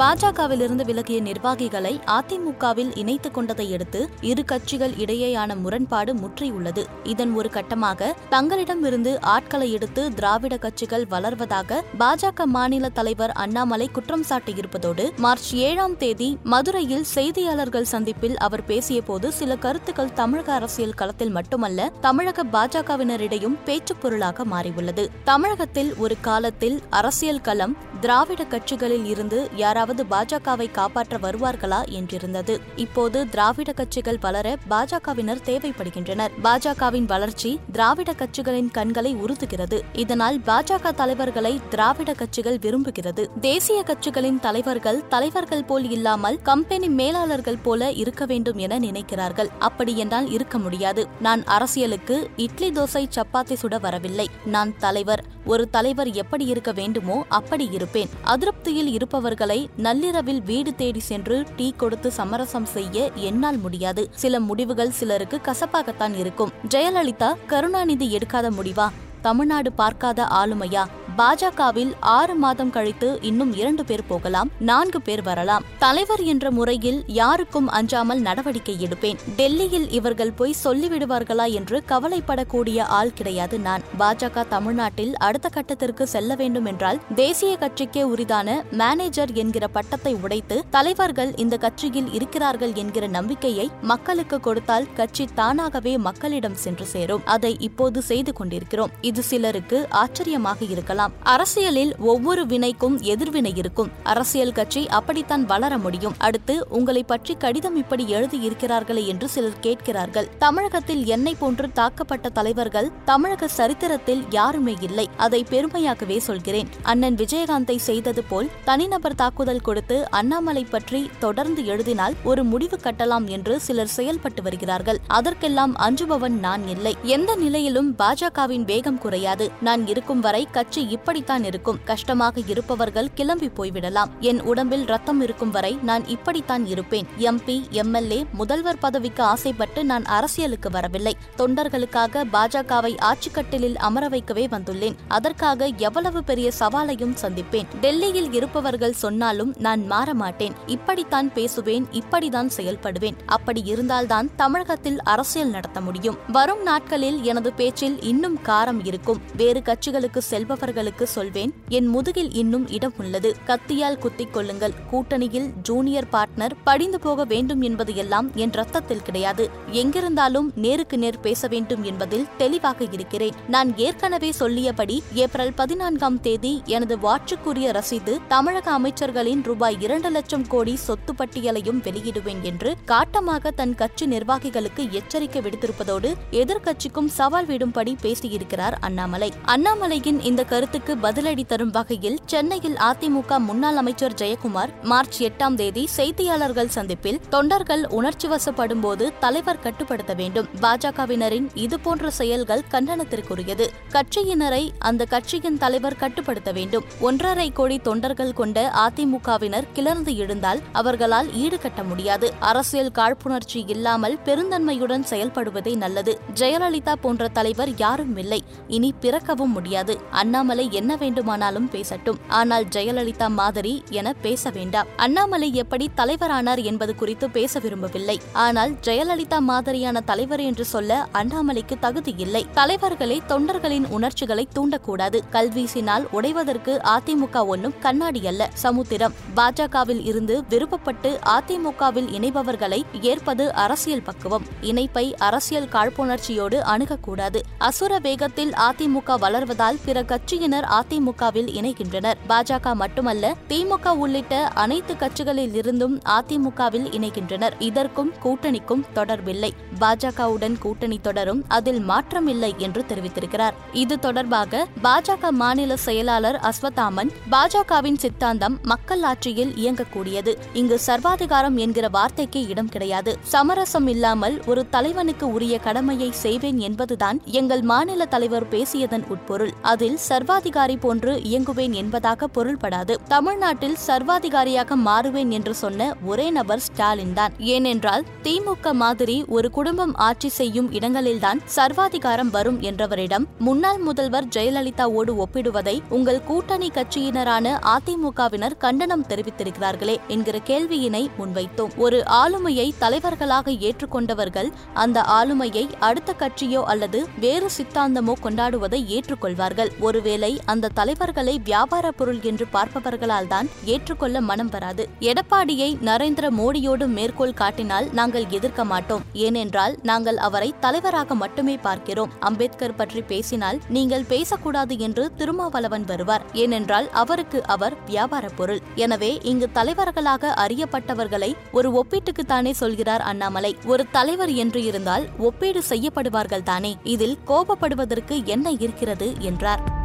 பாஜகவிலிருந்து விலகிய நிர்வாகிகளை அதிமுகவில் இணைத்துக் கொண்டதையடுத்து இரு கட்சிகள் இடையேயான முரண்பாடு முற்றியுள்ளது. இதன் ஒரு கட்டமாக தங்களிடமிருந்து ஆட்களை எடுத்து திராவிட கட்சிகள் வளர்வதாக பாஜக மாநில தலைவர் அண்ணாமலை குற்றம் சாட்டியிருப்பதோடு மார்ச் ஏழாம் தேதி மதுரையில் செய்தியாளர்கள் சந்திப்பில் அவர் பேசியபோது சில கருத்துக்கள் தமிழக அரசியல் களத்தில் மட்டுமல்ல தமிழக பாஜகவினரிடையும் பேச்சுப் பொருளாக மாறியுள்ளது. தமிழகத்தில் ஒரு காலத்தில் அரசியல் களம் திராவிட கட்சிகளில் இருந்து யாராவது பாஜகவை காப்பாற்ற வருவார்களா என்றிருந்தது. இப்போது திராவிட கட்சிகள் வளர பாஜகவினர் தேவைப்படுகின்றனர். பாஜகவின் வளர்ச்சி திராவிட கட்சிகளின் கண்களை உறுத்துகிறது. இதனால் பாஜக தலைவர்களை திராவிட கட்சிகள் விரும்புகிறது. தேசிய கட்சிகளின் தலைவர்கள் தலைவர்கள் போல் இல்லாமல் கம்பெனி மேலாளர்கள் போல இருக்க வேண்டும் என நினைக்கிறார்கள். அப்படி என்னால் இருக்க முடியாது. நான் அரசியலுக்கு இட்லி தோசை சப்பாத்தி சுட வரவில்லை. நான் தலைவர். ஒரு தலைவர் எப்படி இருக்க வேண்டுமோ அப்படி இருப்பேன். அதிருப்தியில் இருப்பவர்களை நள்ளிரவில் வீடு தேடி சென்று டீ கொடுத்து சமரசம் செய்ய என்னால் முடியாது. சில முடிவுகள் சிலருக்கு கசப்பாகத்தான் இருக்கும். ஜெயலலிதா கருணாநிதி எடுக்காத முடிவா? தமிழ்நாடு பார்க்காத ஆளுமையா? பாஜகவில் ஆறு மாதம் கழித்து இன்னும் இரண்டு பேர் போகலாம் நான்கு பேர் வரலாம். தலைவர் என்ற முறையில் யாருக்கும் அஞ்சாமல் நடவடிக்கை எடுப்பேன். டெல்லியில் இவர்கள் போய் சொல்லிவிடுவார்களா என்று கவலைப்படக்கூடிய ஆள் கிடையாது நான். பாஜக தமிழ்நாட்டில் அடுத்த கட்டத்திற்கு செல்ல வேண்டும் என்றால் தேசிய கட்சிக்கே உரிதான மேனேஜர் என்கிற பட்டத்தை உடைத்து தலைவர்கள் இந்த கட்சியில் இருக்கிறார்கள் என்கிற நம்பிக்கையை மக்களுக்கு கொடுத்தால் கட்சி தானாகவே மக்களிடம் சென்று சேரும். அதை இப்போது செய்து கொண்டிருக்கிறோம். இது சிலருக்கு ஆச்சரியமாக இருக்கலாம். அரசியலில் ஒவ்வொரு வினைக்கும் எதிர்வினை இருக்கும். அரசியல் கட்சி அப்படித்தான் வளர முடியும். அடுத்து உங்களை பற்றி கடிதம் இப்படி எழுதி இருக்கிறார்களே என்று சிலர் கேட்கிறார்கள். தமிழகத்தில் என்னை போன்று தாக்கப்பட்ட தலைவர்கள் தமிழக சரித்திரத்தில் யாருமே இல்லை. அதை பெருமையாகவே சொல்கிறேன். அண்ணன் விஜயகாந்தை செய்தது போல் தனிநபர் தாக்குதல் கொடுத்து அண்ணாமலை பற்றி தொடர்ந்து எழுதினால் ஒரு முடிவு கட்டலாம் என்று சிலர் செயல்பட்டு வருகிறார்கள். அதற்கெல்லாம் அஞ்சுபவன் நான் இல்லை. எந்த நிலையிலும் பாஜகவின் வேகம் குறையாது. நான் இருக்கும் வரை கட்சி இப்படித்தான் இருக்கும். கஷ்டமாக இருப்பவர்கள் கிளம்பி போய்விடலாம். என் உடம்பில் ரத்தம் இருக்கும் வரை நான் இப்படித்தான் இருப்பேன். எம்பி எம்எல்ஏ முதல்வர் பதவிக்கு ஆசைப்பட்டு நான் அரசியலுக்கு வரவில்லை. தொண்டர்களுக்காக பாஜகவை ஆட்சிக்கட்டிலில் அமர வைக்கவே வந்துள்ளேன். அதற்காக எவ்வளவு பெரிய சவாலையும் சந்திப்பேன். டெல்லியில் இருப்பவர்கள் சொன்னாலும் நான் மாற மாட்டேன். இப்படித்தான் பேசுவேன் இப்படிதான் செயல்படுவேன். அப்படி இருந்தால்தான் தமிழகத்தில் அரசியல் நடத்த முடியும். வரும் நாட்களில் எனது பேச்சில் இன்னும் காரம் இருக்கும். வேறு கட்சிகளுக்கு செல்பவர்கள் செல்பவர்களுக்கு சொல்வேன். என் முதுகில் இன்னும் இடம் உள்ளது. கத்தியால் குத்திக் கொள்ளுங்கள். கூட்டணியில் ஜூனியர் பார்ட்னர் படிந்து போக வேண்டும் என்பது எல்லாம் என் ரத்தத்தில் கிடையாது. எங்கிருந்தாலும் நேருக்கு நேர் பேச வேண்டும் என்பதில் தெளிவாக இருக்கிறேன். நான் ஏற்கனவே சொல்லியபடி ஏப்ரல் பதினான்காம் தேதி எனது வாட்சுக்குரிய ரசீது தமிழக அமைச்சர்களின் ரூபாய் இரண்டு லட்சம் கோடி சொத்து பட்டியலையும் வெளியிடுவேன் என்று காட்டமாக தன் கட்சி நிர்வாகிகளுக்கு எச்சரிக்கை விடுத்திருப்பதோடு எதிர்க்கட்சிக்கும் சவால் விடும்படி பேசியிருக்கிறார் அண்ணாமலை. அண்ணாமலையின் இந்த கருத்து கருத்துக்கு பதிலடி தரும் வகையில் சென்னையில் அதிமுக முன்னாள் அமைச்சர் ஜெயக்குமார் மார்ச் எட்டாம் தேதி செய்தியாளர்கள் சந்திப்பில் தொண்டர்கள் உணர்ச்சி வசப்படும் போது தலைவர் கட்டுப்படுத்த வேண்டும். பாஜகவினரின் இதுபோன்ற செயல்கள் கண்டனத்திற்குரியது. கட்சியினரை அந்த கட்சியின் தலைவர் கட்டுப்படுத்த வேண்டும். ஒன்றரை கோடி தொண்டர்கள் கொண்ட அதிமுகவினர் கிளர்ந்து எழுந்தால் அவர்களால் ஈடுகட்ட முடியாது. அரசியல் காழ்ப்புணர்ச்சி இல்லாமல் பெருந்தன்மையுடன் செயல்படுவதே நல்லது. ஜெயலலிதா போன்ற தலைவர் யாரும் இல்லை. இனி பிறக்கவும் முடியாது. அண்ணாமலை என்ன வேண்டுமானாலும் பேசட்டும். ஆனால் ஜெயலலிதா மாதிரி என பேச வேண்டாம். அண்ணாமலை எப்படி தலைவரானார் என்பது குறித்து பேச விரும்பவில்லை. ஆனால் ஜெயலலிதா மாதிரியான தலைவர் என்று சொல்ல அண்ணாமலைக்கு தகுதி இல்லை. தலைவர்களே தொண்டர்களின் உணர்ச்சிகளை தூண்டக்கூடாது. கல்வீசினால் உடைவதற்கு அதிமுக ஒன்றும் கண்ணாடி அல்ல. சமுத்திரம். பாஜகவில் இருந்து விருப்பப்பட்டு அதிமுகவில் இணைபவர்களை ஏற்பது அரசியல் பக்குவம். இணைப்பை அரசியல் காழ்ப்புணர்ச்சியோடு அணுகக்கூடாது. அசுர வேகத்தில் அதிமுக வளர்வதால் பிற கட்சியின் கட்சியினர் அதிமுகவில் இணைகின்றனர். பாஜக மட்டுமல்ல திமுக உள்ளிட்ட அனைத்து கட்சிகளில் இருந்தும் அதிமுகவில் இணைகின்றனர். இதற்கும் கூட்டணிக்கும் தொடர்பில்லை. பாஜகவுடன் கூட்டணி தொடரும் அதில் மாற்றமில்லை என்று தெரிவித்திருக்கிறார். இது தொடர்பாக பாஜக மாநில செயலாளர் அஸ்வத்தாமன் பாஜகவின் சித்தாந்தம் மக்கள் ஆட்சியில் இயங்கக்கூடியது. இங்கு சர்வாதிகாரம் என்கிற வார்த்தைக்கு இடம் கிடையாது. சமரசம் இல்லாமல் ஒரு தலைவனுக்கு உரிய கடமையை செய்வேன் என்பதுதான் எங்கள் மாநில தலைவர் பேசியதன் உட்பொருள். அதில் சர்வா சர்வாதிகாரி போன்று இயங்குவேன் என்பதாக பொருள்படாது. தமிழ்நாட்டில் சர்வாதிகாரியாக மாறுவேன் என்று சொன்ன ஒரே நபர் ஸ்டாலின் தான். ஏனென்றால் திமுக மாதிரி ஒரு குடும்பம் ஆட்சி செய்யும் இடங்களில்தான் சர்வாதிகாரம் வரும் என்றவரிடம் முன்னாள் முதல்வர் ஜெயலலிதாவோடு ஒப்பிடுவதை உங்கள் கூட்டணி கட்சியினரான அதிமுகவினர் கண்டனம் தெரிவித்திருக்கிறார்களே என்கிற கேள்வியினை முன்வைத்தோம். ஒரு ஆளுமையை தலைவர்களாக ஏற்றுக்கொண்டவர்கள் அந்த ஆளுமையை அடுத்த கட்சியோ அல்லது வேறு சித்தாந்தமோ கொண்டாடுவதை ஏற்றுக்கொள்வார்கள். ஒருவேளை அந்த தலைவர்களை வியாபார பொருள் என்று பார்ப்பவர்களால் தான் ஏற்றுக்கொள்ள மனம் வராது. எடப்பாடியை நரேந்திர மோடியோடு மேற்கோள் காட்டினால் நாங்கள் எதிர்க்க மாட்டோம். ஏனென்றால் நாங்கள் அவரை தலைவராக மட்டுமே பார்க்கிறோம். அம்பேத்கர் பற்றி பேசினால் நீங்கள் பேசக்கூடாது என்று திருமாவளவன் வருவார். ஏனென்றால் அவருக்கு அவர் வியாபார பொருள். எனவே இங்கு தலைவர்களாக அறியப்பட்டவர்களை ஒரு ஒப்பீட்டுக்குத்தானே சொல்கிறார் அண்ணாமலை. ஒரு தலைவர் என்று இருந்தால் ஒப்பீடு செய்யப்படுவார்கள் தானே. இதில் கோபப்படுவதற்கு என்ன இருக்கிறது? என்றார்.